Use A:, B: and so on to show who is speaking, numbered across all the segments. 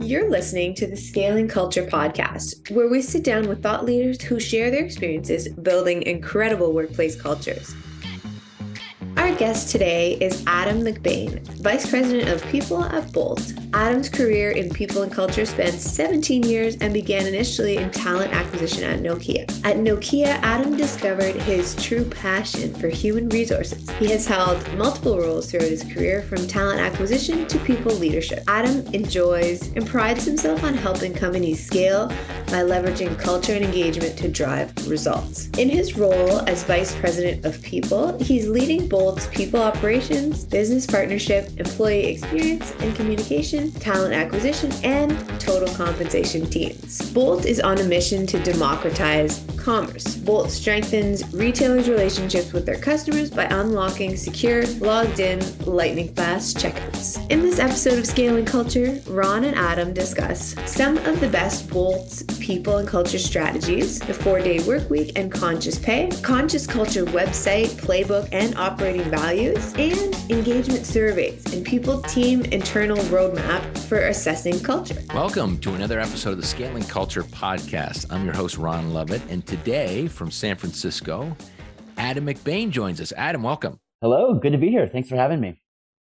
A: You're listening to the Scaling Culture podcast, where we sit down with thought leaders who share their experiences building incredible workplace cultures. Guest today is Adam McBain, Vice President of People at Bolt. Adam's career in people and culture spans 17 years and began initially in talent acquisition at Nokia. At Nokia, Adam discovered his true passion for human resources. He has held multiple roles throughout his career from talent acquisition to people leadership. Adam enjoys and prides himself on helping companies scale by leveraging culture and engagement to drive results. In his role as Vice President of People, he's leading Bolt's people operations, business partnership, employee experience and communication, talent acquisition, and total compensation teams. Bolt is on a mission to democratize commerce. Bolt strengthens retailers' relationships with their customers by unlocking secure, logged in, lightning fast checkouts. In this episode of Scaling Culture, Ron and Adam discuss some of the best Bolt's people and culture strategies, the four day work week and conscious pay, conscious culture website, playbook, and operating values, and engagement surveys and people team internal roadmap for assessing culture.
B: Welcome to another episode of the Scaling Culture podcast. I'm your host, Ron Lovett, and today from San Francisco, Adam McBain joins us. Adam, welcome.
C: Hello, good to be here. Thanks for having me.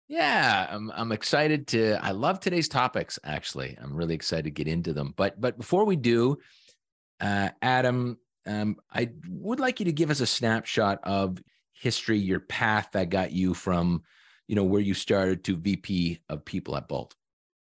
B: Yeah, I'm, I'm excited to. I love today's topics. Actually, I'm really excited to get into them. But but before we do, uh, Adam, um, I would like you to give us a snapshot of history, your path that got you from, you know, where you started to VP of People at Bolt.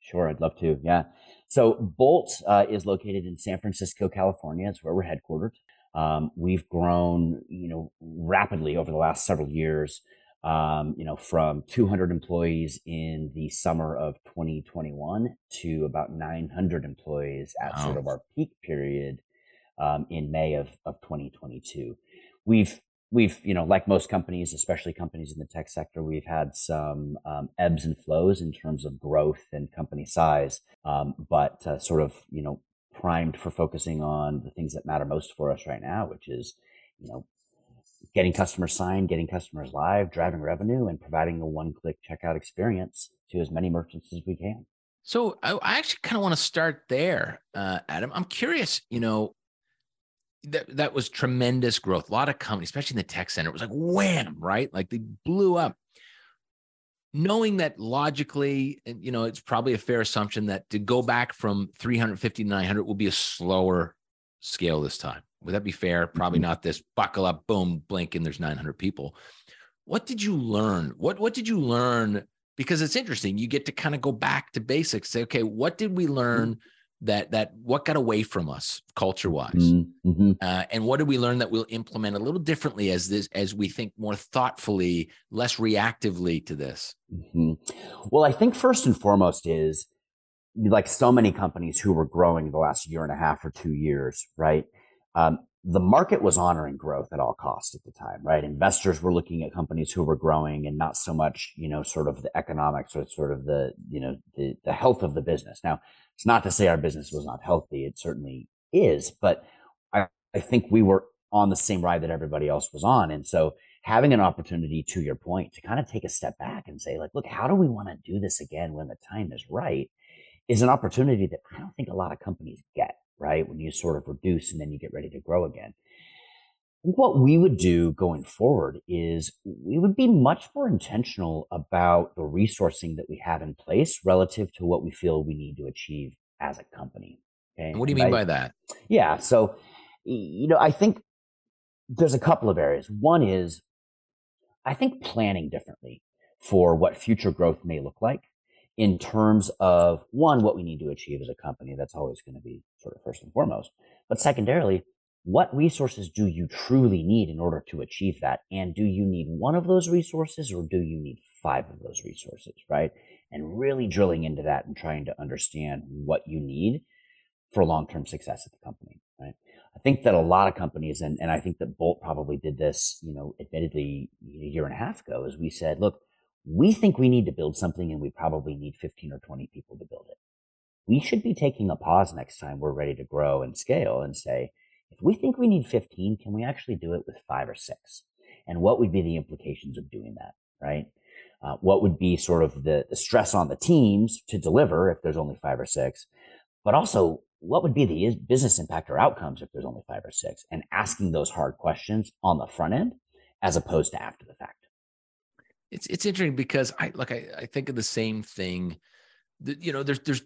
C: Sure, I'd love to. Yeah. So Bolt uh, is located in San Francisco, California. It's where we're headquartered. Um, we've grown, you know, rapidly over the last several years. Um, you know, from 200 employees in the summer of 2021 to about 900 employees at wow. sort of our peak period um, in May of, of 2022. We've we've you know like most companies especially companies in the tech sector we've had some um, ebbs and flows in terms of growth and company size um, but uh, sort of you know primed for focusing on the things that matter most for us right now which is you know getting customers signed getting customers live driving revenue and providing a one-click checkout experience to as many merchants as we can.
B: So i, actually kind of want to start there uh, adam. I'm curious you know that that was tremendous growth. A lot of companies, especially in the tech center, it was like wham, right? Like they blew up. Knowing that logically, you know, it's probably a fair assumption that to go back from 350 to 900 will be a slower scale this time. Would that be fair? Probably mm-hmm. not this buckle up, boom, blink, and there's 900 people. What did you learn? What what did you learn? Because it's interesting. You get to kind of go back to basics. Say, okay, what did we learn? That that what got away from us culture wise mm-hmm. mm-hmm. uh, and what did we learn that we'll implement a little differently as this as we think more thoughtfully less reactively to this
C: mm-hmm. well i think first and foremost is like so many companies who were growing the last year and a half or two years right um, the market was honoring growth at all costs at the time, right? Investors were looking at companies who were growing and not so much, you know, sort of the economics or sort of the, you know, the, the health of the business. Now, it's not to say our business was not healthy. It certainly is, but I, I think we were on the same ride that everybody else was on. And so having an opportunity to your point to kind of take a step back and say, like, look, how do we want to do this again when the time is right is an opportunity that I don't think a lot of companies get, right? When you sort of reduce and then you get ready to grow again. What we would do going forward is we would be much more intentional about the resourcing that we have in place relative to what we feel we need to achieve as a company.
B: Okay. What do you mean by that?
C: Yeah. So, you know, I think there's a couple of areas. One is I think planning differently for what future growth may look like in terms of one, what we need to achieve as a company. That's always going to be sort of first and foremost. But secondarily, what resources do you truly need in order to achieve that? And do you need one of those resources or do you need five of those resources, right? And really drilling into that and trying to understand what you need for long-term success at the company, right? I think that a lot of companies, and, and I think that Bolt probably did this, you know, admittedly a year and a half ago, is we said, look, we think we need to build something and we probably need 15 or 20 people to build it. We should be taking a pause next time we're ready to grow and scale and say, if we think we need 15, can we actually do it with five or six? And what would be the implications of doing that, right? Uh, what would be sort of the, the stress on the teams to deliver if there's only five or six, but also what would be the business impact or outcomes if there's only five or six and asking those hard questions on the front end as opposed to after the fact
B: it's it's interesting because i like i, I think of the same thing you know there's there's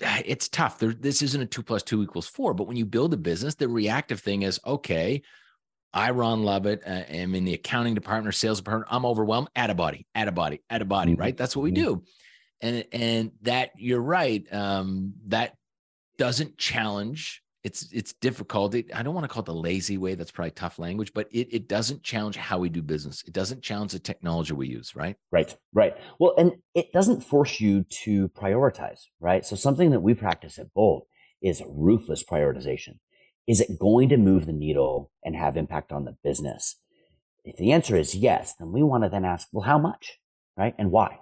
B: it's tough there, this isn't a two plus two equals four but when you build a business the reactive thing is okay I, Ron Lovett, uh, am in the accounting department or sales department. I'm overwhelmed. Add a body, add a body, add a body, mm-hmm. right? That's what we mm-hmm. do. And and that you're right. Um, that doesn't challenge. It's it's difficult. It, I don't want to call it the lazy way. That's probably tough language, but it it doesn't challenge how we do business. It doesn't challenge the technology we use, right?
C: Right, right. Well, and it doesn't force you to prioritize, right? So something that we practice at Bolt is ruthless prioritization. Is it going to move the needle and have impact on the business? If the answer is yes, then we want to then ask, well, how much, right? And why?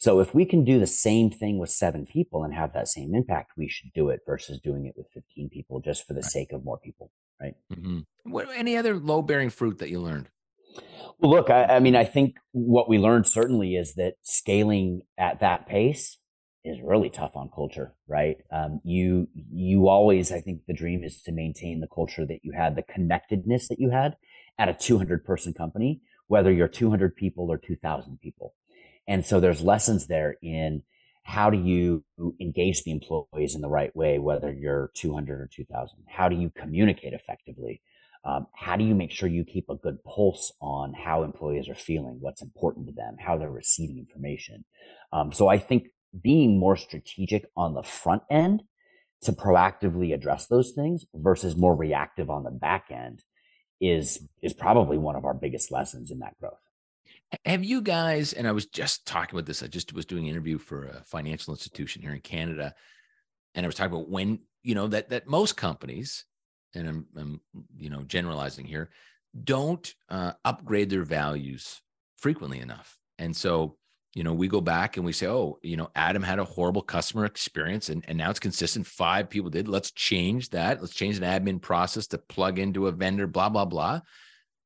C: So if we can do the same thing with seven people and have that same impact, we should do it versus doing it with 15 people just for the right. sake of more people, right?
B: Mm-hmm. What, any other low bearing fruit that you learned?
C: Well, look, I, I mean, I think what we learned certainly is that scaling at that pace is really tough on culture, right? Um, you you always, I think, the dream is to maintain the culture that you had, the connectedness that you had at a 200 person company, whether you're 200 people or 2,000 people. And so there's lessons there in how do you engage the employees in the right way, whether you're 200 or 2,000? How do you communicate effectively? Um, how do you make sure you keep a good pulse on how employees are feeling, what's important to them, how they're receiving information? Um, so I think being more strategic on the front end to proactively address those things versus more reactive on the back end is is probably one of our biggest lessons in that growth.
B: Have you guys, and I was just talking about this, I just was doing an interview for a financial institution here in Canada, and I was talking about when, you know, that that most companies, and I'm, I'm you know, generalizing here, don't uh, upgrade their values frequently enough. And so you know, we go back and we say, oh, you know, Adam had a horrible customer experience and, and now it's consistent. Five people did. Let's change that. Let's change an admin process to plug into a vendor, blah, blah, blah.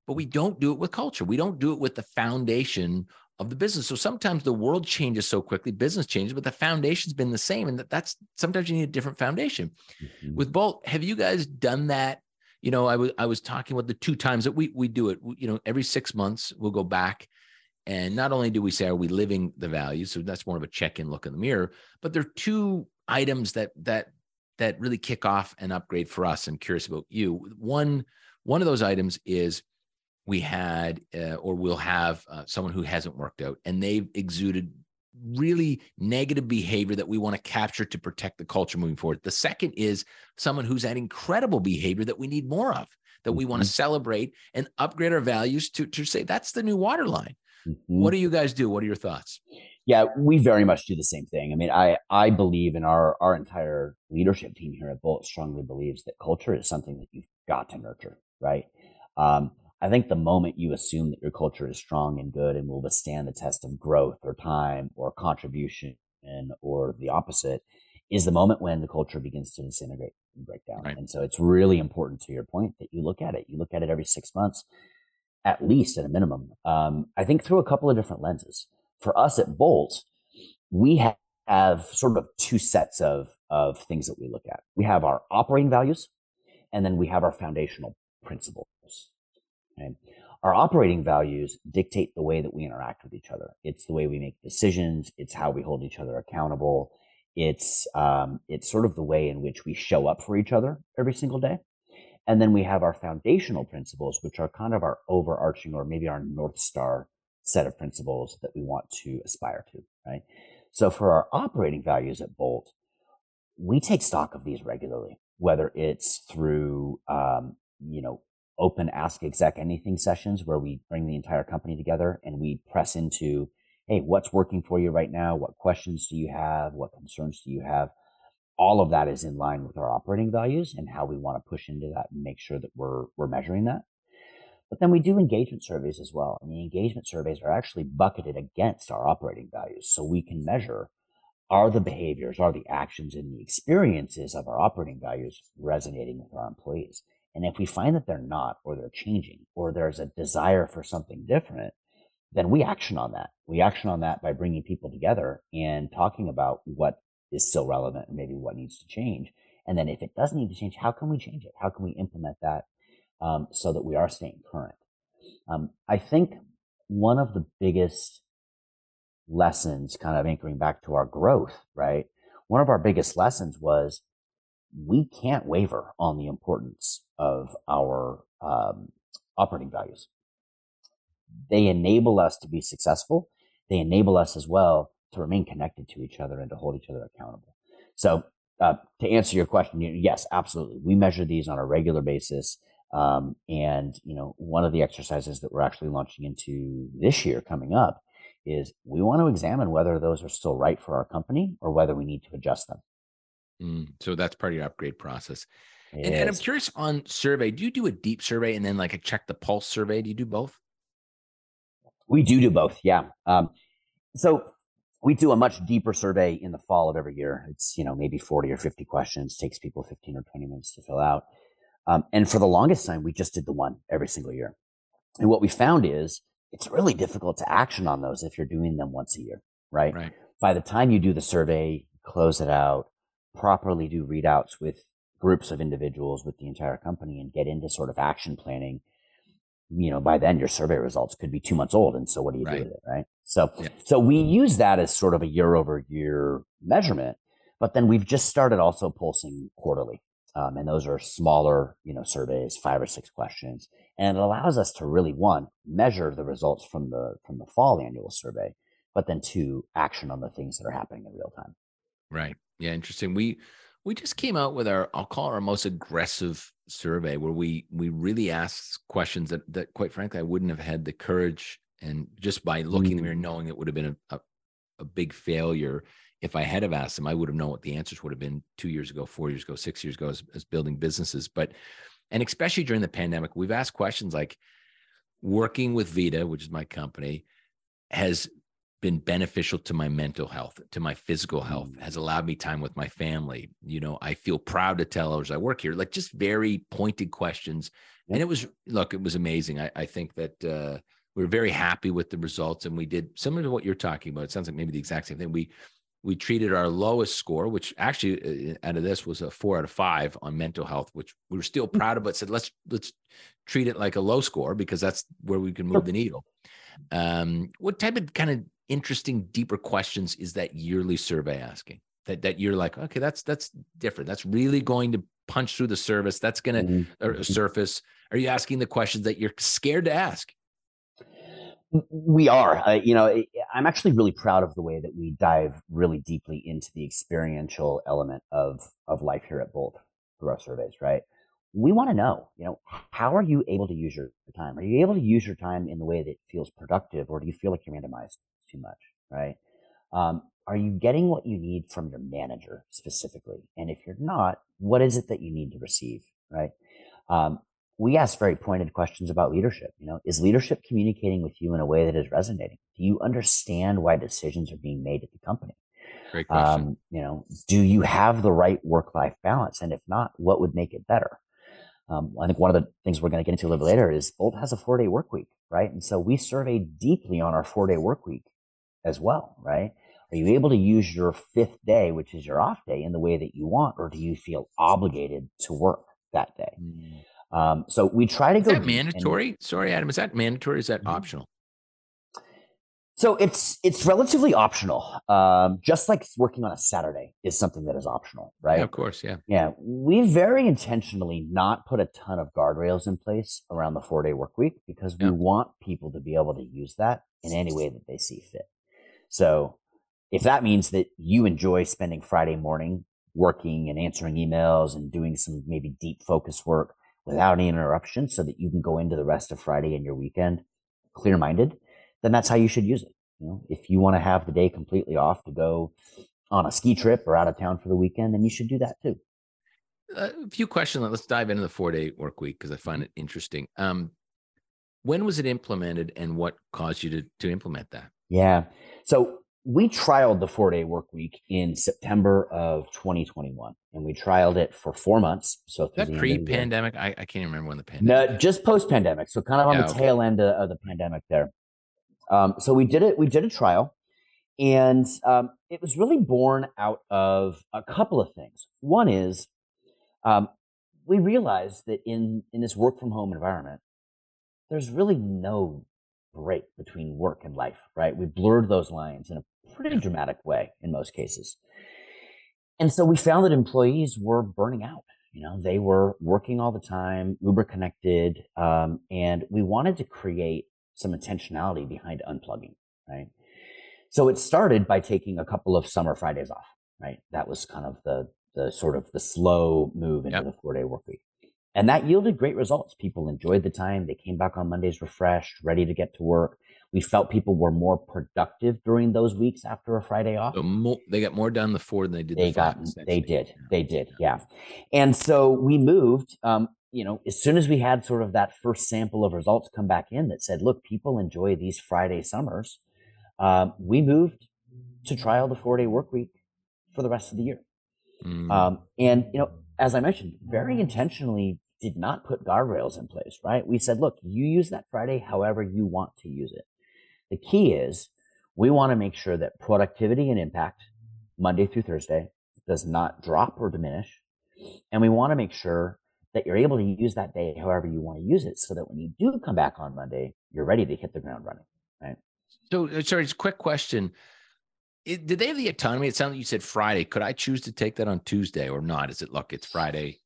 B: But we don't do it with culture. We don't do it with the foundation of the business. So sometimes the world changes so quickly, business changes, but the foundation's been the same. And that, that's sometimes you need a different foundation. Mm-hmm. With Bolt, have you guys done that? You know, I was I was talking about the two times that we we do it. You know, every six months we'll go back and not only do we say, are we living the values? So that's more of a check-in look in the mirror, but there are two items that that that really kick off an upgrade for us. I'm curious about you. One one of those items is we had uh, or we'll have uh, someone who hasn't worked out and they've exuded really negative behavior that we want to capture to protect the culture moving forward. The second is someone who's had incredible behavior that we need more of, that we want to mm-hmm. celebrate and upgrade our values to, to say that's the new waterline. Mm-hmm. What do you guys do? What are your thoughts?
C: Yeah, we very much do the same thing. I mean, I I believe in our our entire leadership team here at Bolt strongly believes that culture is something that you've got to nurture, right? Um, I think the moment you assume that your culture is strong and good and will withstand the test of growth or time or contribution or the opposite is the moment when the culture begins to disintegrate and break down. Right. And so it's really important to your point that you look at it. You look at it every six months at least at a minimum. Um, I think through a couple of different lenses. For us at Bolt, we have, have sort of two sets of, of things that we look at. We have our operating values, and then we have our foundational principles. Our operating values dictate the way that we interact with each other. It's the way we make decisions. It's how we hold each other accountable. It's um, it's sort of the way in which we show up for each other every single day. And then we have our foundational principles, which are kind of our overarching or maybe our North Star set of principles that we want to aspire to, right? So for our operating values at Bolt, we take stock of these regularly, whether it's through, um, you know, open ask exec anything sessions where we bring the entire company together and we press into, Hey, what's working for you right now? What questions do you have? What concerns do you have? all of that is in line with our operating values and how we want to push into that and make sure that we're we're measuring that. But then we do engagement surveys as well. And the engagement surveys are actually bucketed against our operating values. So we can measure are the behaviors, are the actions and the experiences of our operating values resonating with our employees? And if we find that they're not, or they're changing, or there's a desire for something different, then we action on that. We action on that by bringing people together and talking about what is still relevant and maybe what needs to change. And then if it does need to change, how can we change it? How can we implement that um, so that we are staying current? Um, I think one of the biggest lessons, kind of anchoring back to our growth, right? One of our biggest lessons was we can't waver on the importance of our um, operating values. They enable us to be successful. They enable us as well to remain connected to each other and to hold each other accountable. So, uh, to answer your question, yes, absolutely. We measure these on a regular basis. Um, and, you know, one of the exercises that we're actually launching into this year coming up is we want to examine whether those are still right for our company or whether we need to adjust them.
B: Mm, so that's part of your upgrade process. And, and, I'm curious on survey, do you do a deep survey and then like a check the pulse survey? Do you do both?
C: We do do both. Yeah. Um, so we do a much deeper survey in the fall of every year. It's, you know, maybe 40 or 50 questions, takes people 15 or 20 minutes to fill out. Um, and for the longest time, we just did the one every single year. And what we found is it's really difficult to action on those if you're doing them once a year, right?
B: Right.
C: By the time you do the survey, close it out, properly do readouts with groups of individuals with the entire company and get into sort of action planning, you know, by then your survey results could be two months old. And so what do you right. do with it? Right. So, yeah. so we use that as sort of a year over year measurement, but then we've just started also pulsing quarterly. Um, and those are smaller, you know, surveys, five or six questions. And it allows us to really one, measure the results from the, from the fall annual survey, but then two, action on the things that are happening in real time.
B: Right. Yeah. Interesting. We, we just came out with our, I'll call it our most aggressive survey where we, we really asked questions that, that quite frankly, I wouldn't have had the courage and just by looking mm. there, knowing it would have been a, a, a big failure if I had have asked them, I would have known what the answers would have been two years ago, four years ago, six years ago as, as building businesses. But, and especially during the pandemic, we've asked questions like working with Vita, which is my company, has been beneficial to my mental health, to my physical health, mm. has allowed me time with my family. You know, I feel proud to tell others I work here, like just very pointed questions. And it was, look, it was amazing. I, I think that, uh, we are very happy with the results and we did similar to what you're talking about. It sounds like maybe the exact same thing. We we treated our lowest score, which actually uh, out of this was a four out of five on mental health, which we were still hmm. proud of, but said let's let's treat it like a low score because that's where we can move the needle. Um, what type of kind of interesting, deeper questions is that yearly survey asking? That that you're like, okay, that's that's different. That's really going to punch through the service. That's going to mm-hmm. surface. Are you asking the questions that you're scared to ask?
C: We are. Uh, you know, I'm actually really proud of the way that we dive really deeply into the experiential element of of life here at Bolt through our surveys. Right? We want to know, you know, how are you able to use your time? Are you able to use your time in the way that feels productive, or do you feel like you're randomized too much? Right? Um, are you getting what you need from your manager specifically? And if you're not, what is it that you need to receive? Right? Um, we ask very pointed questions about leadership. You know, is leadership communicating with you in a way that is resonating? Do you understand why decisions are being made at the company?
B: Great question. Um,
C: you know, do you have the right work-life balance? And if not, what would make it better? Um, I think one of the things we're going to get into a little later is Bolt has a four-day work week, right? And so we survey deeply on our four-day work week as well, right? Are you able to use your fifth day, which is your off day, in the way that you want, or do you feel obligated to work that day? Mm. Um, so we try to
B: is
C: go.
B: Is that mandatory? And, Sorry, Adam. Is that mandatory? is that mm-hmm. optional?
C: So it's it's relatively optional. Um, just like working on a Saturday is something that is optional, right?
B: Yeah, of course, yeah.
C: Yeah, we very intentionally not put a ton of guardrails in place around the four day work week because we want people to be able to use that in any way that they see fit. So if that means that you enjoy spending Friday morning working and answering emails and doing some maybe deep focus work without any interruption so that you can go into the rest of Friday and your weekend clear minded, then that's how you should use it. You know, if you want to have the day completely off to go on a ski trip or out of town for the weekend, then you should do that too.
B: A few questions. Let's dive into the four day work week because I find it interesting. Um, when was it implemented and what caused you to, to implement that?
C: Yeah. So we trialed the four day work week in September of 2021, and we trialed it for four months. So
B: that pre pandemic, I, I, can't remember when the pandemic.
C: No, just post pandemic. So kind of on yeah, the okay. tail end of, of, the pandemic there. Um, so we did it. We did a trial, and um, it was really born out of a couple of things. One is um, we realized that in in this work from home environment, there's really no break between work and life. Right? We blurred those lines in a pretty dramatic way in most cases. And so we found that employees were burning out. You know, they were working all the time, uber connected, um, and we wanted to create some intentionality behind unplugging, right? So it started by taking a couple of summer Fridays off, right? That was kind of the the sort of the slow move into yep. the four day work week. And that yielded great results. People enjoyed the time. They came back on Mondays refreshed, ready to get to work. We felt people were more productive during those weeks after a Friday off.
B: So more, they got more done the four than they did.
C: They
B: the
C: got. They did. They did. Yeah. And so we moved. Um, you know, as soon as we had sort of that first sample of results come back in that said, look, people enjoy these Friday summers, um, we moved to trial the four day work week for the rest of the year. Mm. Um, and, you know, as I mentioned, very intentionally did not put guardrails in place, right? We said, look, you use that Friday however you want to use it. The key is we want to make sure that productivity and impact Monday through Thursday does not drop or diminish. And we want to make sure that you're able to use that day however you want to use it so that when you do come back on Monday, you're ready to hit the ground running. Right.
B: So, uh, sorry, just quick question. It, did they have the autonomy? It sounded like you said Friday. Could I choose to take that on Tuesday or not? Is it look, it's Friday?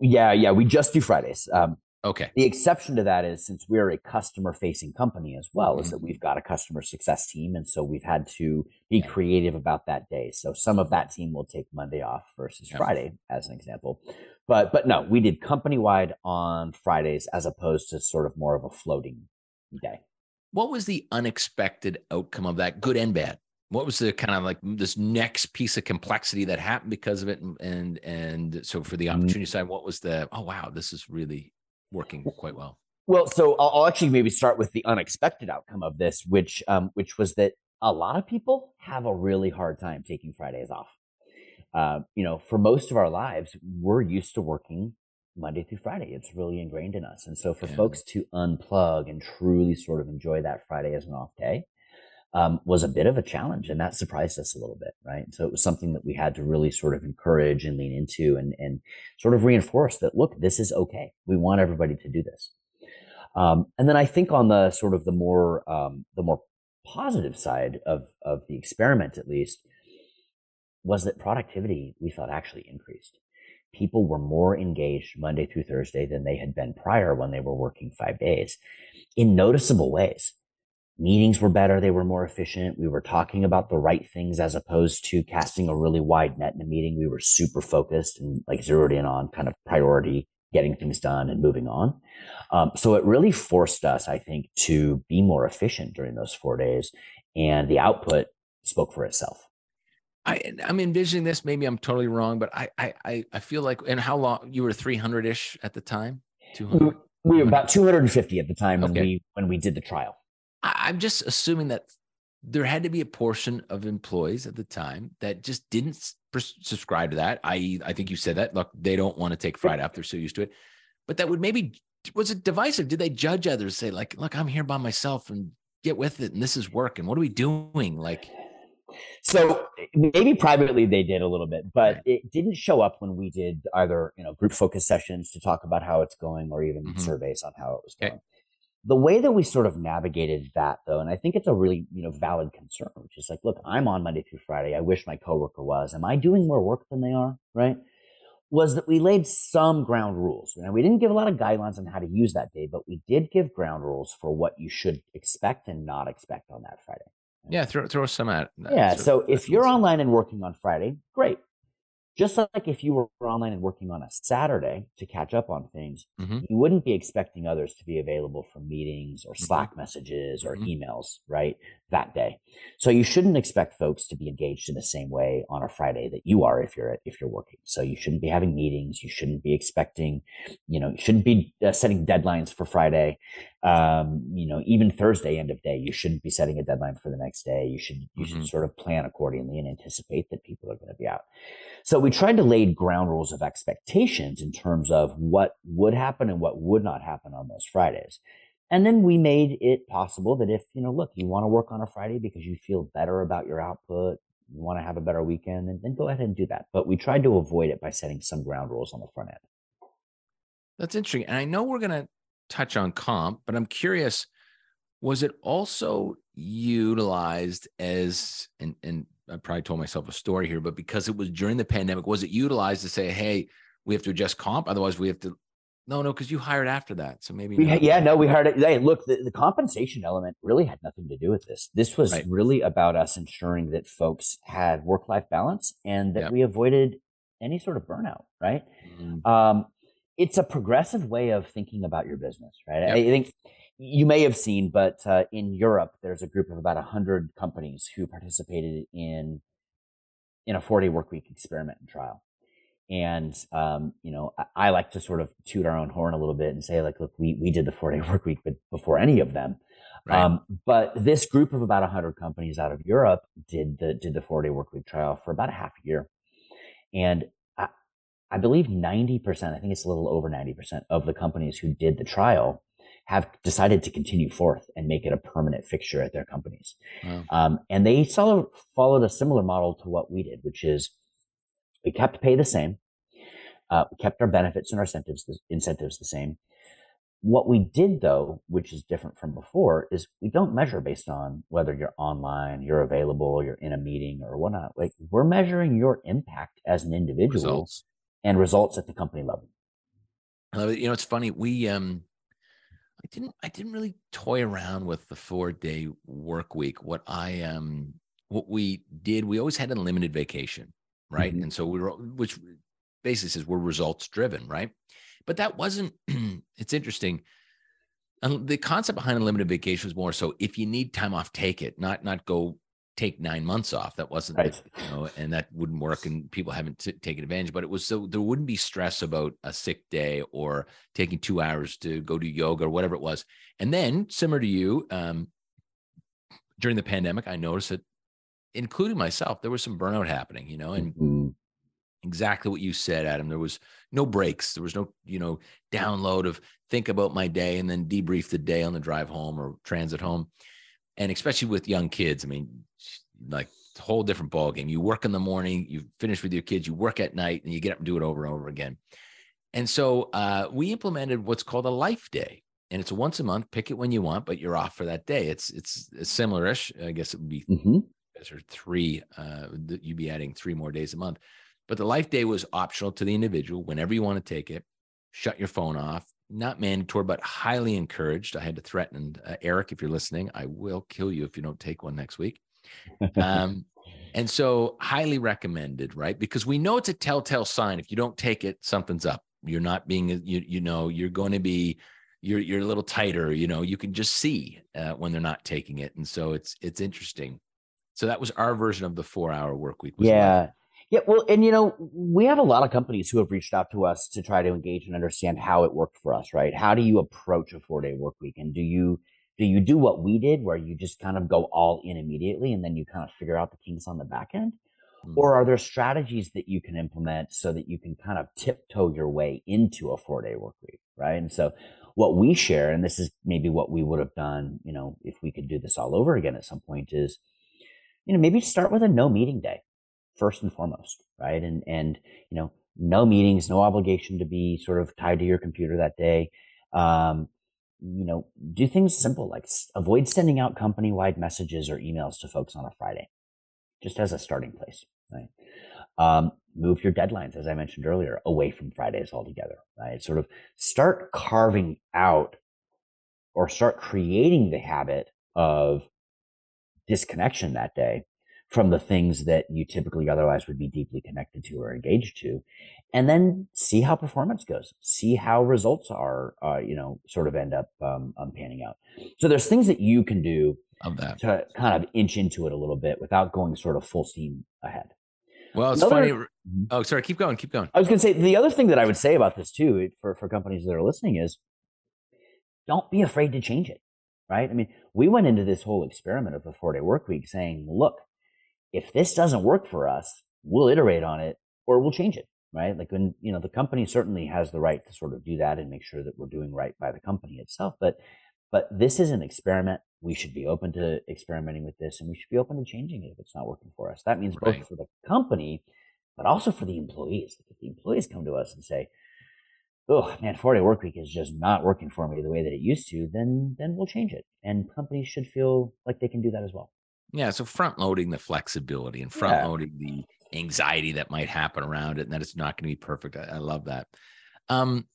C: Yeah, yeah. We just do Fridays. Um,
B: Okay.
C: The exception to that is since we're a customer facing company as well, mm-hmm. is that we've got a customer success team. And so we've had to be creative about that day. So some of that team will take Monday off versus yeah. Friday, as an example. But but no, we did company wide on Fridays as opposed to sort of more of a floating day.
B: What was the unexpected outcome of that, good and bad? What was the kind of like this next piece of complexity that happened because of it? And and, and so for the mm-hmm. opportunity side, what was the oh wow, this is really working quite well.
C: Well, so I'll, I'll actually maybe start with the unexpected outcome of this, which um, which was that a lot of people have a really hard time taking Fridays off. Uh, you know, for most of our lives, we're used to working Monday through Friday. It's really ingrained in us. And so for yeah. folks to unplug and truly sort of enjoy that Friday as an off day, um, was a bit of a challenge and that surprised us a little bit, right? So it was something that we had to really sort of encourage and lean into and, and sort of reinforce that, look, this is okay. We want everybody to do this. Um, and then I think on the sort of the more, um, the more positive side of, of the experiment, at least, was that productivity we thought actually increased. People were more engaged Monday through Thursday than they had been prior when they were working five days in noticeable ways meetings were better. They were more efficient. We were talking about the right things as opposed to casting a really wide net in a meeting. We were super focused and like zeroed in on kind of priority, getting things done and moving on. Um, so it really forced us, I think, to be more efficient during those four days and the output spoke for itself.
B: I, I'm envisioning this. Maybe I'm totally wrong, but I, I, I feel like, and how long you were 300 ish at the time?
C: 200. We were about 250 at the time when we, when we did the trial.
B: I'm just assuming that there had to be a portion of employees at the time that just didn't subscribe to that. I I think you said that. Look, they don't want to take Friday off; they're so used to it. But that would maybe was it divisive? Did they judge others? Say like, look, I'm here by myself and get with it, and this is working. What are we doing? Like,
C: so maybe privately they did a little bit, but right. it didn't show up when we did either you know group focus sessions to talk about how it's going, or even mm-hmm. surveys on how it was going. Okay the way that we sort of navigated that though and i think it's a really you know valid concern which is like look i'm on monday through friday. I wish my coworker was. Am i doing more work than they are? Right? Was that we laid some ground rules. And we didn't give a lot of guidelines on how to use that day but we did give ground rules for what you should expect and not expect on that friday.
B: Yeah throw, throw some at
C: yeah so if you're online and working on friday great just like if you were online and working on a Saturday to catch up on things, mm-hmm. you wouldn't be expecting others to be available for meetings or mm-hmm. Slack messages or mm-hmm. emails, right? That day. So you shouldn't expect folks to be engaged in the same way on a Friday that you are if you're if you're working. So you shouldn't be having meetings. You shouldn't be expecting, you know, you shouldn't be uh, setting deadlines for Friday. Um, you know, even Thursday end of day, you shouldn't be setting a deadline for the next day. You should you should mm-hmm. sort of plan accordingly and anticipate that people are going to be out. So we tried to lay ground rules of expectations in terms of what would happen and what would not happen on those Fridays. And then we made it possible that if, you know, look, you want to work on a Friday because you feel better about your output, you want to have a better weekend, then, then go ahead and do that. But we tried to avoid it by setting some ground rules on the front end.
B: That's interesting. And I know we're going to touch on comp, but I'm curious was it also utilized as, and, and I probably told myself a story here, but because it was during the pandemic, was it utilized to say, hey, we have to adjust comp? Otherwise, we have to no, no, because you hired after that, so maybe.
C: yeah, no, we hired. Hey, look, the, the, compensation element really had nothing to do with this. This was right. really about us ensuring that folks had work life balance and that yep. we avoided any sort of burnout. Right. Mm-hmm. Um, it's a progressive way of thinking about your business, right? Yep. I think you may have seen, but uh, in Europe, there's a group of about hundred companies who participated in in a 40 work week experiment and trial. And, um, you know, I, I, like to sort of toot our own horn a little bit and say, like, look, we, we did the four day work week before any of them. Right. Um, but this group of about 100 companies out of Europe did the, did the four day work week trial for about a half a year. And I, believe 90%, I think it's a little over 90% of the companies who did the trial have decided to continue forth and make it a permanent fixture at their companies. Wow. Um, and they sort followed a similar model to what we did, which is we kept pay the same. Uh, we kept our benefits and our incentives, the, incentives the same. What we did though, which is different from before, is we don't measure based on whether you're online, you're available, you're in a meeting or whatnot. Like we're measuring your impact as an individual results. And results at the company level.
B: You know, it's funny. We, um, I didn't, I didn't really toy around with the four day work week. What I, um, what we did, we always had a limited vacation right? Mm-hmm. And so we were, which basically says we're results driven, right? But that wasn't. it's interesting. the concept behind unlimited vacation was more so if you need time off, take it, not not go take nine months off. That wasn't, right. you know, and that wouldn't work, and people haven't t- taken advantage. But it was so there wouldn't be stress about a sick day or taking two hours to go do yoga or whatever it was. And then, similar to you, um, during the pandemic, I noticed that including myself, there was some burnout happening, you know, and mm-hmm. exactly what you said, Adam. There was no breaks. There was no, you know, download of think about my day and then debrief the day on the drive home or transit home. And especially with young kids, I mean, like a whole different ball game. You work in the morning, you finish with your kids, you work at night, and you get up and do it over and over again. And so uh, we implemented what's called a life day. And it's once a month, pick it when you want, but you're off for that day. It's it's similar-ish. I guess it would be mm-hmm or three, uh, you'd be adding three more days a month. But the life day was optional to the individual whenever you want to take it. Shut your phone off, not mandatory, but highly encouraged. I had to threaten uh, Eric, if you're listening, I will kill you if you don't take one next week. Um, and so, highly recommended, right? Because we know it's a telltale sign. If you don't take it, something's up. You're not being, you, you know, you're going to be, you're, you're a little tighter. You know, you can just see uh, when they're not taking it. And so, it's, it's interesting. So that was our version of the four hour work week.
C: yeah. Yeah. Well, and you know, we have a lot of companies who have reached out to us to try to engage and understand how it worked for us, right? How do you approach a four day work week? And do you, do you do what we did where you just kind of go all in immediately and then you kind of figure out the kinks on the back end? Mm-hmm. Or are there strategies that you can implement so that you can kind of tiptoe your way into a four day work week, right? And so what we share, and this is maybe what we would have done, you know, if we could do this all over again at some point is, you know, maybe start with a no meeting day first and foremost, right? And, and, you know, no meetings, no obligation to be sort of tied to your computer that day. Um, you know, do things simple like avoid sending out company wide messages or emails to folks on a Friday, just as a starting place, right? Um, move your deadlines, as I mentioned earlier, away from Fridays altogether, right? Sort of start carving out or start creating the habit of disconnection that day from the things that you typically otherwise would be deeply connected to or engaged to and then see how performance goes. See how results are uh, you know sort of end up um, um, panning out. So there's things that you can do
B: of that.
C: to kind of inch into it a little bit without going sort of full steam ahead.
B: Well it's Another, funny mm-hmm. oh sorry keep going keep going.
C: I was going to say the other thing that i would say about this too for, for companies that are listening is don't be afraid to change it right? I mean, we went into this whole experiment of the four day work week saying, look, if this doesn't work for us, we'll iterate on it or we'll change it, right? Like when, you know, the company certainly has the right to sort of do that and make sure that we're doing right by the company itself. But But this is an experiment. We should be open to experimenting with this and we should be open to changing it if it's not working for us. That means
B: Right.
C: both for the company, but also for the employees. If the employees come to us and say, oh man, four day work week is just not working for me the way that it used to, then then we'll change it. And companies should feel like they can do that as well.
B: Yeah. So front loading the flexibility and front loading the anxiety that might happen around it and that it's not going to be perfect. I, I love that. Um,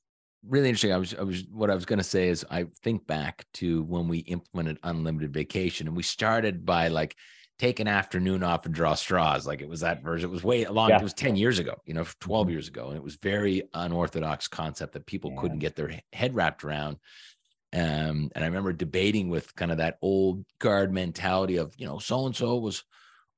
B: really interesting. I was, I was, what I was going to say is I think back to when we implemented unlimited vacation and we started by like, take an afternoon off and draw straws. Like it was that version. It was way long.
C: Yeah.
B: It was 10 years ago, you know, 12
C: Mhm.
B: years ago. And it was very unorthodox concept that people
C: Yeah.
B: couldn't get their head wrapped around. Um, and I remember debating with kind of that old guard mentality of, you know, so and so was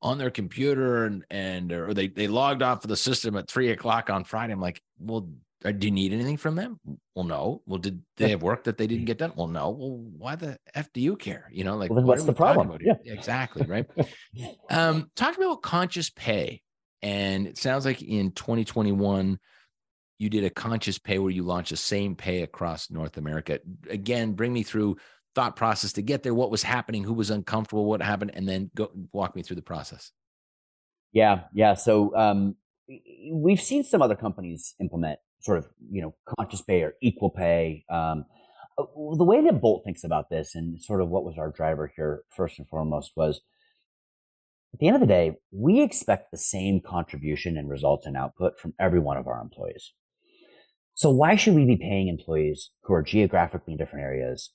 B: on their computer and and or they they logged off of the system at three o'clock on Friday. I'm like, well, uh, do you need anything from them? Well, no. Well, did they have work that they didn't get done? Well, no. Well, why the f do you care? You know, like
C: Well, then
B: what
C: what's the problem?
B: here? Exactly right. Um, talk about conscious pay. And it sounds like in 2021, you did a conscious pay where you launched the same pay across North America. Again, bring me through thought process to get there, what was happening, who was uncomfortable, what happened, and then go walk me through the process.
C: Yeah, yeah. So um, we've seen some other companies implement sort of you know conscious pay or equal pay. Um, the way that Bolt thinks about this, and sort of what was our driver here first and foremost was at the end of the day, we expect the same contribution and results and output from every one of our employees. So why should we be paying employees who are geographically in different areas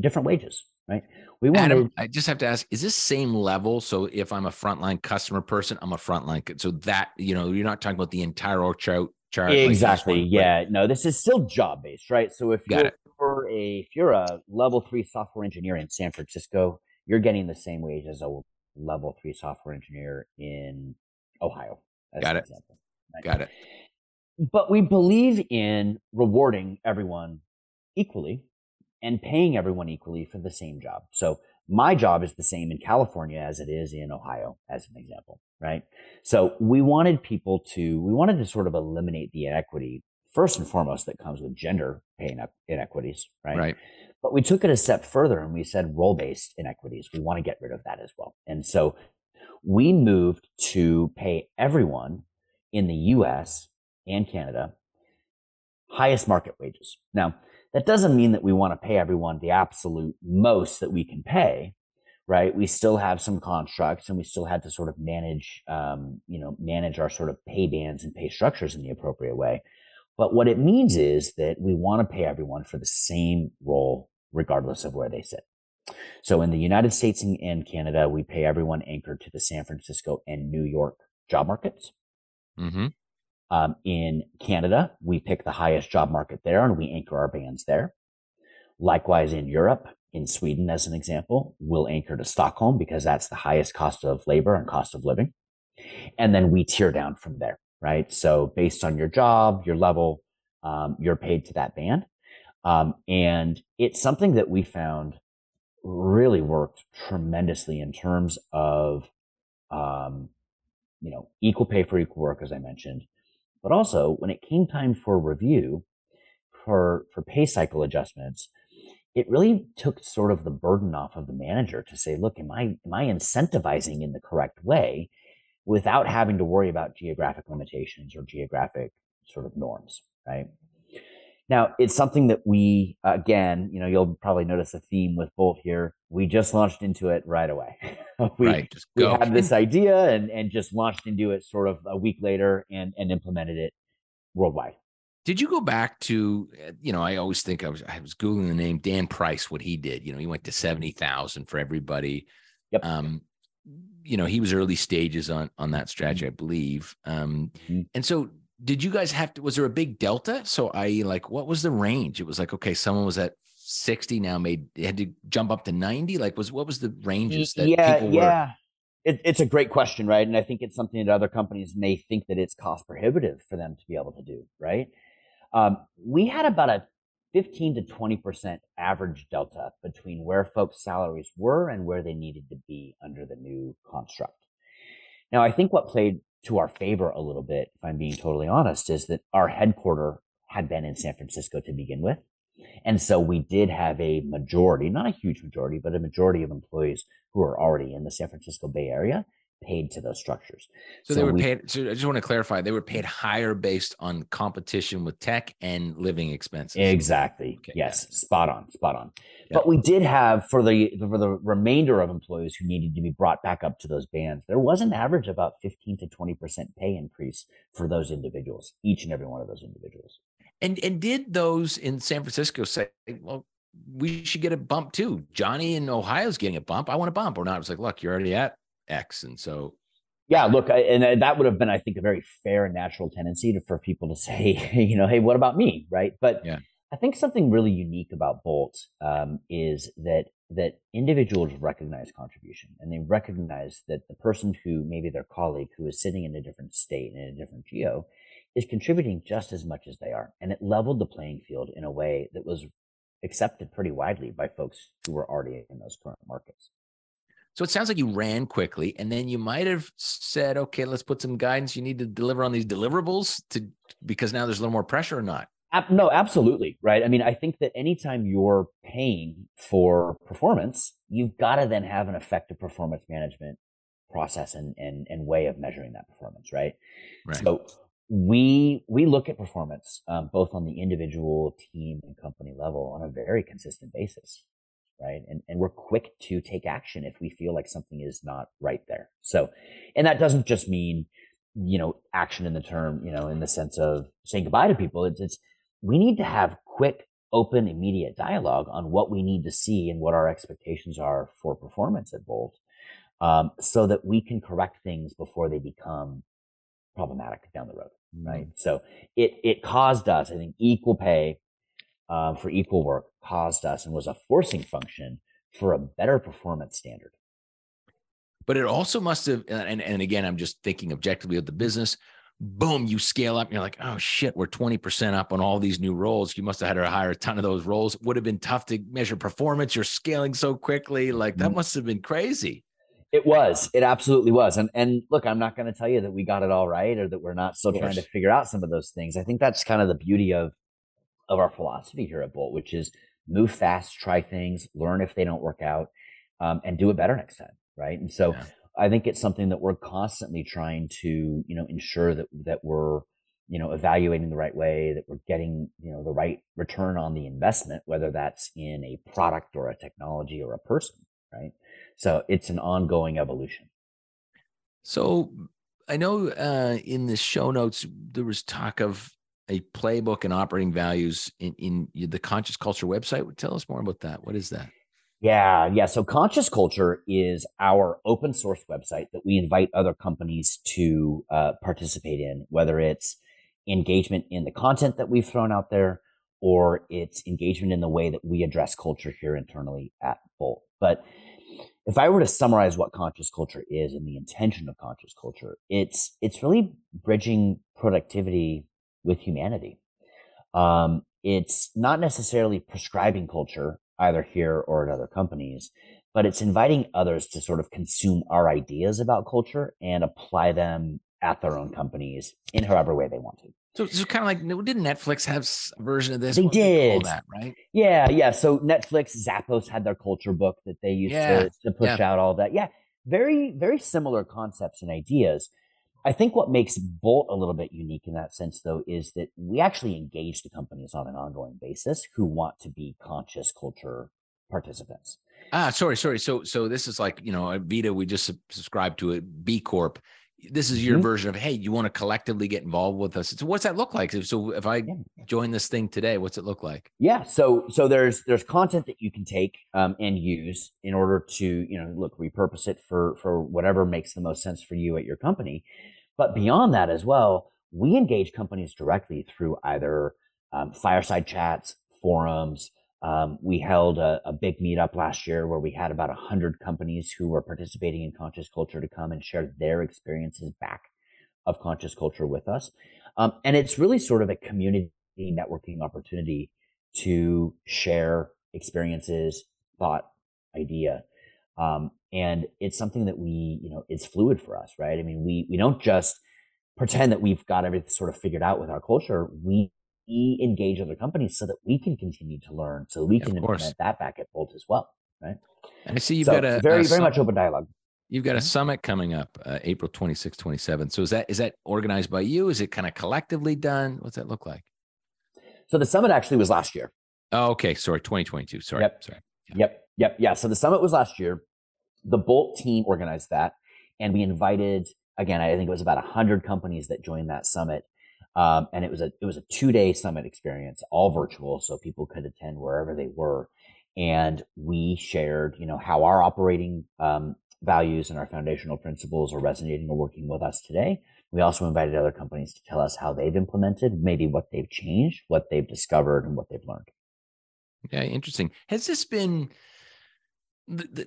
C: different wages? Right? We want
B: Adam, I just have to ask: Is this same level? So if I'm a frontline customer person, I'm a frontline. So that you know, you're not talking about the entire org chart. chart like
C: exactly
B: one, but-
C: yeah no this is still job based right so if
B: Got
C: you're a if you're a level three software engineer in san francisco you're getting the same wage as a level three software engineer in ohio
B: Got it.
C: example, right?
B: Got it.
C: But we believe in rewarding everyone equally and paying everyone equally for the same job. So my job is the same in California as it is in Ohio, as an example, right? So we wanted people to, we wanted to sort of eliminate the inequity first and foremost that comes with gender pay ine- inequities, right?
B: Right.
C: But we took it a step further and we said role based inequities. We want to get rid of that as well. And so we moved to pay everyone in the US and Canada highest market wages. Now, that doesn't mean that we want to pay everyone the absolute most that we can pay, right? We still have some constructs and we still have to sort of manage, um, you know, manage our sort of pay bands and pay structures in the appropriate way. But what it means is that we want to pay everyone for the same role, regardless of where they sit. So in the United States and, Canada, we pay everyone anchored to the San Francisco and New York job markets.
B: Mm-hmm.
C: Um, in Canada, we pick the highest job market there and we anchor our bands there. Likewise, in Europe, in Sweden, as an example, we'll anchor to Stockholm because that's the highest cost of labor and cost of living. And then we tier down from there, right? So based on your job, your level, um, you're paid to that band. Um, and it's something that we found really worked tremendously in terms of, um, you know, equal pay for equal work, as I mentioned, but also when it came time for review for, for pay cycle adjustments, it really took sort of the burden off of the manager to say, look, am I, am I incentivizing in the correct way without having to worry about geographic limitations or geographic sort of norms, right? Now, it's something that we, again, you know, you'll probably notice a theme with Bolt here. We just launched into it right away. we,
B: right. Just go.
C: we had this idea and, and just launched into it sort of a week later and, and implemented it worldwide.
B: Did you go back to, uh, you know, I always think I was, I was Googling the name Dan Price, what he did, you know, he went to 70,000 for everybody.
C: Yep.
B: Um, you know, he was early stages on, on that strategy, I believe. Um,
C: Mhm.
B: and so did you guys have to, was there a big delta? So I like, what was the range? It was like, okay, someone was at 60 now made, had to jump up to 90. Like was, what was the ranges that
C: yeah,
B: people were?
C: yeah. It, it's a great question, right? And I think it's something that other companies may think that it's cost prohibitive for them to be able to do, right? Um, we had about a 15 to 20% average delta between where folks' salaries were and where they needed to be under the new construct. Now, I think what played to our favor a little bit, if I'm being totally honest, is that our headquarter had been in San Francisco to begin with. And so we did have a majority, not a huge majority, but a majority of employees who are already in the San Francisco Bay Area paid to those structures.
B: So, so they were we, paid. So I just want to clarify, they were paid higher based on competition with tech and living expenses.
C: Exactly. Okay, yes. Spot on. Spot on. But we did have for the for the remainder of employees who needed to be brought back up to those bands, there was an average about 15 to 20 percent pay increase for those individuals, each and every one of those individuals.
B: And and did those in San Francisco say, well, we should get a bump too? Johnny in Ohio's getting a bump. I want a bump or not? It's like, look, you're already at X, and so
C: yeah, look, I, and that would have been, I think, a very fair and natural tendency to, for people to say, you know, hey, what about me, right? But yeah. I think something really unique about Bolt um, is that that individuals recognize contribution and they recognize that the person who maybe their colleague who is sitting in a different state in a different geo is contributing just as much as they are, and it leveled the playing field in a way that was accepted pretty widely by folks who were already in those current markets.
B: So it sounds like you ran quickly and then you might have said, okay, let's put some guidance. You need to deliver on these deliverables to because now there's a little more pressure or not.
C: No, absolutely. Right. I mean, I think that anytime you're paying for performance, you've got to then have an effective performance management process and, and, and way of measuring that performance. Right. right. So we, we look at performance um, both on the individual team and company level on a very consistent basis right? And, and we're quick to take action if we feel like something is not right there. So, and that doesn't just mean, you know, action in the term, you know, in the sense of saying goodbye to people. It's, it's we need to have quick, open, immediate dialogue on what we need to see and what our expectations are for performance at Bolt, um, so that we can correct things before they become problematic down the road. Right. Mm-hmm. So it, it caused us, I think, equal pay um, for equal work caused us and was a forcing function for a better performance standard.
B: But it also must have, and, and again, I'm just thinking objectively of the business. Boom, you scale up and you're like, oh shit, we're 20% up on all these new roles. You must have had to hire a ton of those roles. Would have been tough to measure performance. You're scaling so quickly. Like that mm-hmm. must have been crazy.
C: It was. It absolutely was. And and look, I'm not going to tell you that we got it all right or that we're not still trying to figure out some of those things. I think that's kind of the beauty of of our philosophy here at Bolt, which is move fast, try things, learn if they don't work out, um, and do it better next time. Right. And so yeah. I think it's something that we're constantly trying to, you know, ensure that, that we're, you know, evaluating the right way, that we're getting, you know, the right return on the investment, whether that's in a product or a technology or a person. Right. So it's an ongoing evolution.
B: So I know uh, in the show notes there was talk of a playbook and operating values in, in the conscious culture website. Tell us more about that. What is that?
C: Yeah, yeah. So Conscious Culture is our open source website that we invite other companies to uh, participate in, whether it's engagement in the content that we've thrown out there or it's engagement in the way that we address culture here internally at Bolt. But if I were to summarize what conscious culture is and the intention of conscious culture, it's it's really bridging productivity with humanity. Um, it's not necessarily prescribing culture either here or at other companies, but it's inviting others to sort of consume our ideas about culture and apply them at their own companies in however way they want to.
B: So it's kind of like, didn't Netflix have a version of this?
C: They did. that, right? Yeah, yeah. So Netflix, Zappos had their culture book that they used yeah. to, to push yeah. out all that. Yeah, very, very similar concepts and ideas. I think what makes Bolt a little bit unique in that sense, though, is that we actually engage the companies on an ongoing basis who want to be conscious culture participants.
B: Ah, sorry, sorry. So, so this is like you know, Vita, we just subscribe to a B Corp this is your mm-hmm. version of hey you want to collectively get involved with us. So what's that look like? So if i join this thing today what's it look like?
C: Yeah so so there's there's content that you can take um, and use in order to you know look repurpose it for for whatever makes the most sense for you at your company. But beyond that as well we engage companies directly through either um, fireside chats forums um, we held a, a, big meetup last year where we had about 100 companies who were participating in conscious culture to come and share their experiences back of conscious culture with us. Um, and it's really sort of a community networking opportunity to share experiences, thought, idea. Um, and it's something that we, you know, it's fluid for us, right? I mean, we, we don't just pretend that we've got everything sort of figured out with our culture. We we engage other companies so that we can continue to learn, so we can implement that back at Bolt as well, right?
B: And I see you've so got a
C: very
B: a
C: very much open dialogue.
B: You've got a mm-hmm. summit coming up, uh, April 26, 27. So is that is that organized by you? Is it kind of collectively done? What's that look like?
C: So the summit actually was last year.
B: Oh, okay. Sorry, 2022. Sorry.
C: Yep.
B: Sorry.
C: Yeah. Yep. Yep. Yeah. So the summit was last year. The Bolt team organized that, and we invited again. I think it was about hundred companies that joined that summit, um, and it was a it was a two day summit experience, all virtual, so people could attend wherever they were. And we shared, you know, how our operating um, values and our foundational principles are resonating or working with us today. We also invited other companies to tell us how they've implemented, maybe what they've changed, what they've discovered, and what they've learned.
B: Okay, interesting. Has this been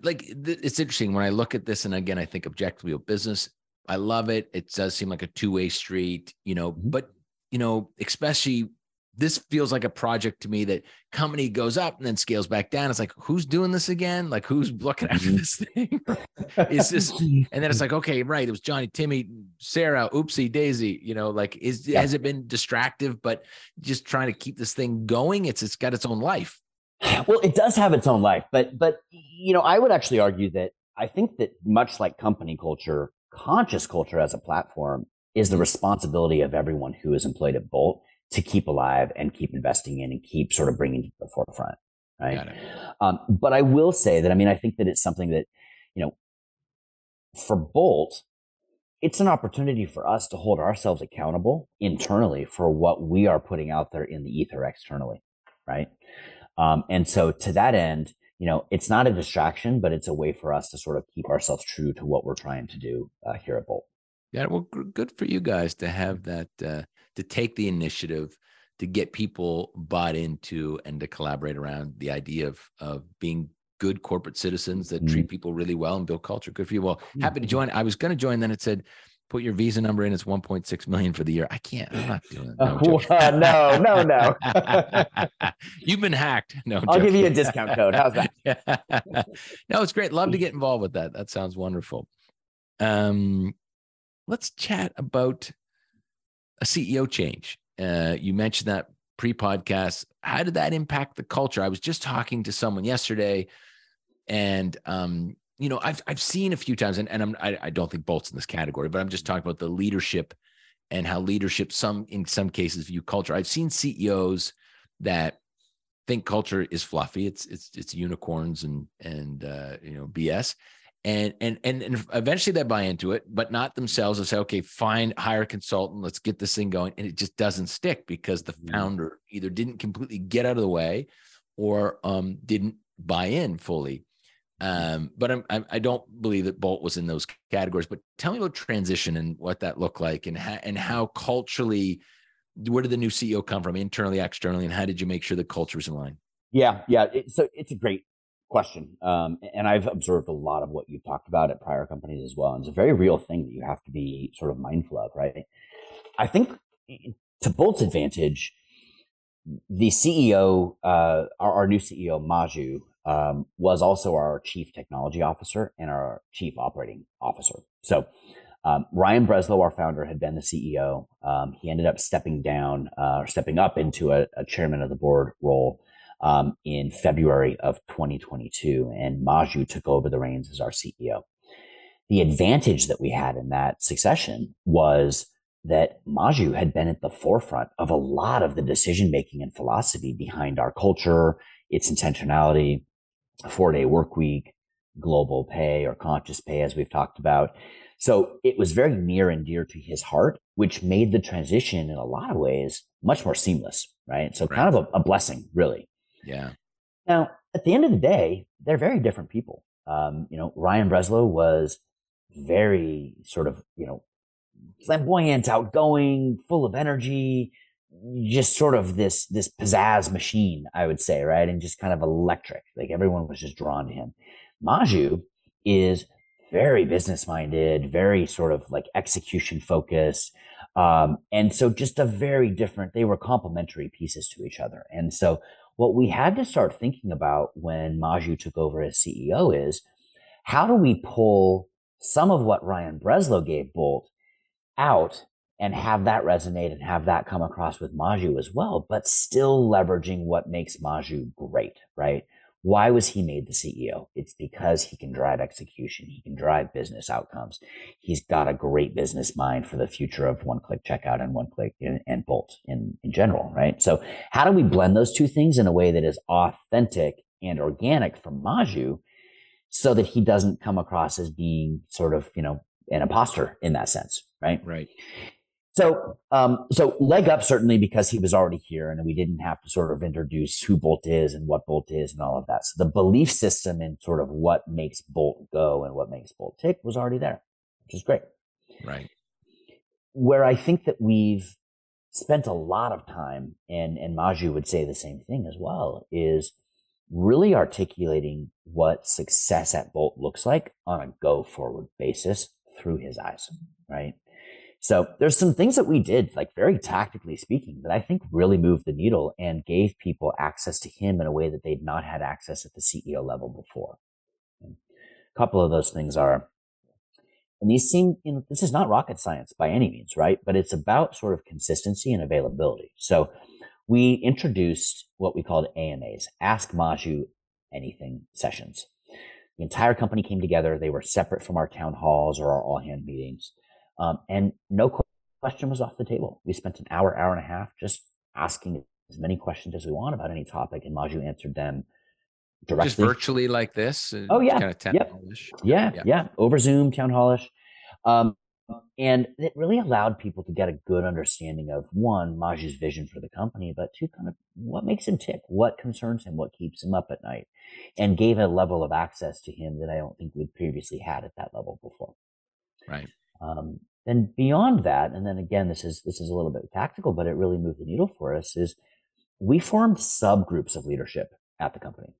B: like it's interesting when I look at this, and again, I think objectively of business. I love it. It does seem like a two way street, you know, mm-hmm. but you know, especially this feels like a project to me that company goes up and then scales back down. It's like, who's doing this again? Like, who's looking after mm-hmm. this thing? is this, and then it's like, okay, right. It was Johnny, Timmy, Sarah, oopsie daisy, you know, like, is, yeah. has it been distractive, but just trying to keep this thing going? It's, it's got its own life.
C: Well, it does have its own life, but, but, you know, I would actually argue that I think that much like company culture, conscious culture as a platform is the responsibility of everyone who is employed at Bolt to keep alive and keep investing in and keep sort of bringing to the forefront. Right. Um, but I will say that, I mean, I think that it's something that, you know, for Bolt, it's an opportunity for us to hold ourselves accountable internally for what we are putting out there in the ether externally. Right. Um, and so to that end, you know, it's not a distraction, but it's a way for us to sort of keep ourselves true to what we're trying to do uh, here at Bolt.
B: Yeah, well, good for you guys to have that uh, to take the initiative to get people bought into and to collaborate around the idea of of being good corporate citizens that mm-hmm. treat people really well and build culture. Good for you. Well, happy to mm-hmm. join. I was going to join, then it said put your visa number in. It's 1.6 million for the year. I can't. I'm not doing it.
C: No, uh, no, no, no.
B: You've been hacked. No,
C: I'll joking. give you a discount code. How's that?
B: no, it's great. Love to get involved with that. That sounds wonderful. Um, let's chat about a CEO change. Uh, you mentioned that pre-podcast. How did that impact the culture? I was just talking to someone yesterday, and um, you know, I've I've seen a few times, and, and I'm I, I don't think Bolt's in this category, but I'm just talking about the leadership and how leadership some in some cases view culture. I've seen CEOs that think culture is fluffy. It's it's it's unicorns and and uh, you know BS and and and and eventually they buy into it, but not themselves. and say, okay, fine, hire a consultant, let's get this thing going, and it just doesn't stick because the mm-hmm. founder either didn't completely get out of the way or um, didn't buy in fully. Um, but I'm, I, I don't believe that Bolt was in those categories. But tell me about transition and what that looked like, and how, and how culturally, where did the new CEO come from, internally, externally, and how did you make sure the culture was in line?
C: Yeah, yeah. It, so it's a great question. Um, and I've observed a lot of what you've talked about at prior companies as well. And it's a very real thing that you have to be sort of mindful of, right? I think to Bolt's advantage, the CEO, uh, our, our, new CEO, Maju, um, was also our chief technology officer and our chief operating officer. So, um, Ryan Breslow, our founder, had been the CEO. Um, he ended up stepping down uh, or stepping up into a, a chairman of the board role um, in February of 2022, and Maju took over the reins as our CEO. The advantage that we had in that succession was that Maju had been at the forefront of a lot of the decision making and philosophy behind our culture, its intentionality, four day work week, global pay or conscious pay, as we've talked about. So it was very near and dear to his heart, which made the transition in a lot of ways much more seamless, right? So right. kind of a, a blessing, really.
B: Yeah.
C: Now, at the end of the day, they're very different people. Um, you know, Ryan Breslow was very sort of, you know, flamboyant, outgoing, full of energy, just sort of this this pizzazz machine, I would say, right? And just kind of electric. Like everyone was just drawn to him. Maju is very business minded, very sort of like execution focused. Um, and so just a very different, they were complementary pieces to each other. And so what we had to start thinking about when Maju took over as CEO is how do we pull some of what Ryan Breslow gave Bolt out and have that resonate and have that come across with Maju as well, but still leveraging what makes Maju great, right? Why was he made the CEO? It's because he can drive execution. He can drive business outcomes. He's got a great business mind for the future of one click checkout and one click and, and Bolt in, in general, right? So how do we blend those two things in a way that is authentic and organic from Maju so that he doesn't come across as being sort of, you know, an imposter in that sense, right?
B: Right.
C: So, um, so leg up certainly because he was already here, and we didn't have to sort of introduce who Bolt is and what Bolt is and all of that. So the belief system and sort of what makes Bolt go and what makes Bolt tick was already there, which is great.
B: Right.
C: Where I think that we've spent a lot of time, and and Maju would say the same thing as well, is really articulating what success at Bolt looks like on a go forward basis through his eyes, right? So there's some things that we did, like very tactically speaking, that I think really moved the needle and gave people access to him in a way that they'd not had access at the CEO level before. And a couple of those things are, and these seem, you know, this is not rocket science by any means, right? But it's about sort of consistency and availability. So we introduced what we called AMAs, Ask Maju Anything sessions. The entire company came together. They were separate from our town halls or our all hand meetings um, and no question was off the table. We spent an hour, hour and a half just asking as many questions as we want about any topic, and Maju answered them directly.
B: Just virtually like this?
C: Uh, oh, yeah. Kind of yep. yeah, yeah, yeah, Over Zoom, town hallish. Um, and it really allowed people to get a good understanding of one, Maju's vision for the company, but two, kind of what makes him tick, what concerns him, what keeps him up at night, and gave a level of access to him that I don't think we'd previously had at that level before.
B: Right.
C: Um, and beyond that, and then again, this is this is a little bit tactical, but it really moved the needle for us. Is we formed subgroups of leadership at the company.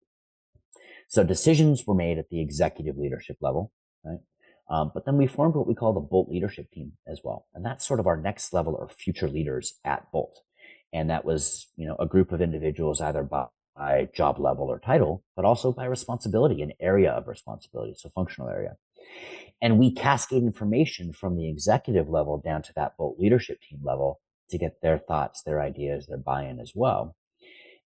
C: So decisions were made at the executive leadership level, right? Um, but then we formed what we call the Bolt leadership team as well, and that's sort of our next level or future leaders at Bolt. And that was, you know, a group of individuals either by, by job level or title, but also by responsibility, an area of responsibility, so functional area. And we cascade information from the executive level down to that Bolt leadership team level to get their thoughts, their ideas, their buy in as well.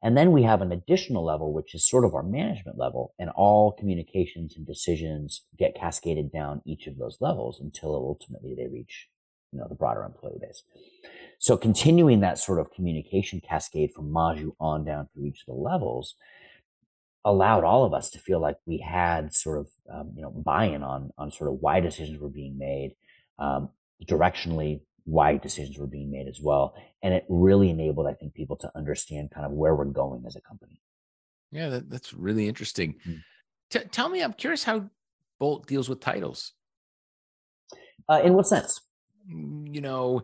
C: And then we have an additional level, which is sort of our management level, and all communications and decisions get cascaded down each of those levels until ultimately they reach, you know, the broader employee base. So continuing that sort of communication cascade from Maju on down through each of the levels allowed all of us to feel like we had sort of um, you know buy-in on on sort of why decisions were being made um, directionally why decisions were being made as well. And it really enabled i think people to understand kind of where we're going as a company.
B: Yeah that, that's really interesting. Mm-hmm. T- tell me i'm curious how bolt deals with titles.
C: Uh, in what sense?
B: Mm, you know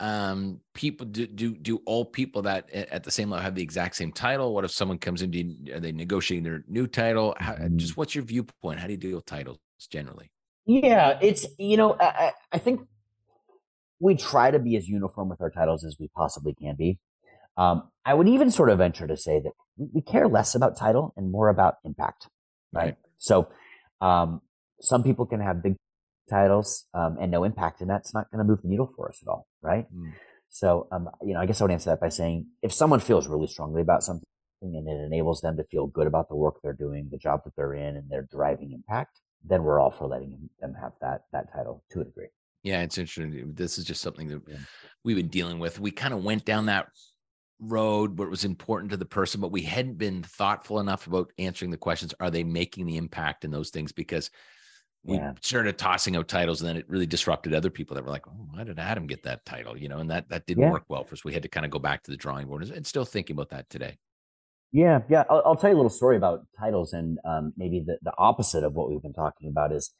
B: um, people do, do do all people that at the same level have the exact same title? What if someone comes in are they negotiating their new title? How, mm-hmm. just what's your viewpoint? How do you deal with titles generally?
C: Yeah it's you know I, I think we try to be as uniform with our titles as we possibly can be. Um, i would even sort of venture to say that we care less about title and more about impact right, right. so um, some people can have big titles um, and no impact, and that's not going to move the needle for us at all, right? Mm. So, um, you know, I guess I would answer that by saying if someone feels really strongly about something and it enables them to feel good about the work they're doing, the job that they're in, and they're driving impact, then we're all for letting them have that that title to a degree.
B: Yeah, it's interesting. This is just something that yeah. we've been dealing with. We kind of went down that road where it was important to the person, but we hadn't been thoughtful enough about answering the questions. Are they making the impact in those things? Because we yeah. started tossing out titles and then it really disrupted other people that were like, oh, why did Adam get that title? You know, and that that didn't yeah. work well for us. We had to kind of go back to the drawing board and still thinking about that today.
C: Yeah, yeah. I'll, I'll tell you a little story about titles and um, maybe the, the opposite of what we've been talking about is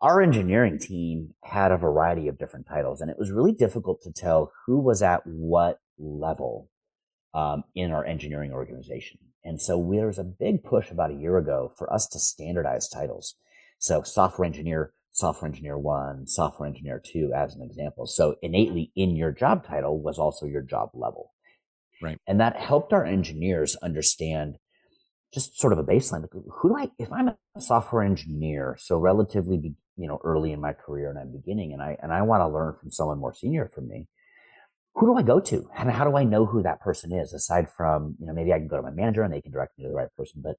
C: our engineering team had a variety of different titles and it was really difficult to tell who was at what level um, in our engineering organization. And so there was a big push about a year ago for us to standardize titles. So software engineer, software engineer one, software engineer two, as an example. So innately in your job title was also your job level.
B: Right.
C: And that helped our engineers understand just sort of a baseline. Like, who do I, if I'm a software engineer, so relatively you know, early in my career and I'm beginning and I, and I want to learn from someone more senior from me, who do I go to? And how do I know who that person is? Aside from, you know, maybe I can go to my manager and they can direct me to the right person. But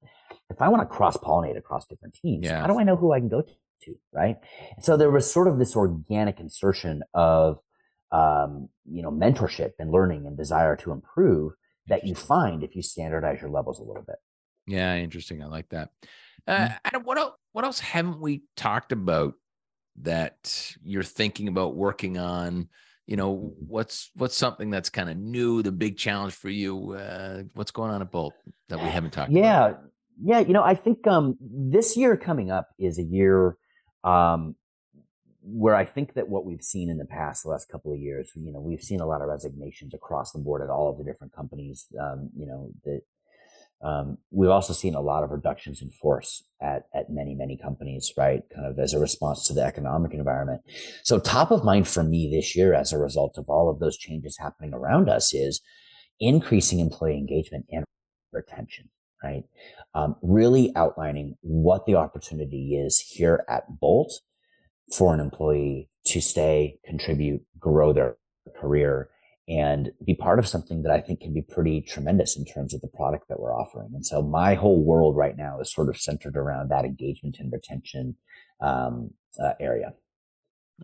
C: if I want to cross pollinate across different teams, how do I know who I can go to? Right. And so there was sort of this organic insertion of, um, you know, mentorship and learning and desire to improve that you find if you standardize your levels a little bit.
B: Yeah, interesting. I like that. Uh, mm-hmm. Adam, what else? What else haven't we talked about that you're thinking about working on? You know, what's what's something that's kind of new, the big challenge for you? Uh, what's going on at Bolt that we haven't talked
C: yeah,
B: about?
C: Yeah. You know, I think um, this year coming up is a year um, where I think that what we've seen in the past, the last couple of years, you know, we've seen a lot of resignations across the board at all of the different companies. Um, you know, that um, we've also seen a lot of reductions in force at at many many companies, right? Kind of as a response to the economic environment. So top of mind for me this year, as a result of all of those changes happening around us, is increasing employee engagement and retention. Right, um, really outlining what the opportunity is here at Bolt for an employee to stay, contribute, grow their career, and be part of something that I think can be pretty tremendous in terms of the product that we're offering. And so my whole world right now is sort of centered around that engagement and retention um, uh, area.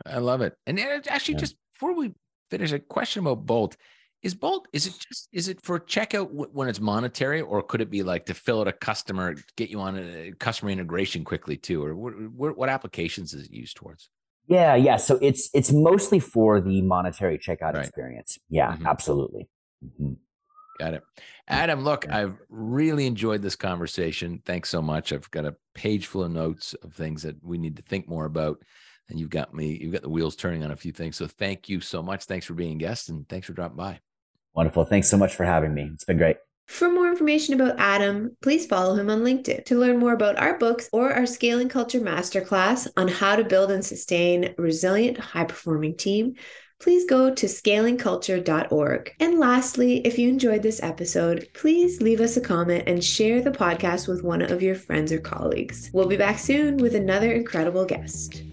B: I love it. And actually, yeah. just before we finish, a question about Bolt. Is Bolt, is it just, is it for checkout when it's monetary or could it be like to fill out a customer, get you on a customer integration quickly too? Or what, what applications is it used towards?
C: Yeah, yeah. So it's it's mostly for the monetary checkout right. experience. Yeah, mm-hmm. absolutely. Mm-hmm.
B: Got it. Adam, look. I've really enjoyed this conversation. Thanks so much. I've got a page full of notes of things that we need to think more about. And you've got me, you've got the wheels turning on a few things. So thank you so much. Thanks for being a guest and thanks for dropping by.
C: Wonderful. Thanks so much for having me. It's been great.
A: For more information about Adam, please follow him on LinkedIn. To learn more about our books or our Scaling Culture Masterclass on how to build and sustain a resilient, high performing team, please go to scalingculture.org. And lastly, if you enjoyed this episode, please leave us a comment and share the podcast with one of your friends or colleagues. We'll be back soon with another incredible guest.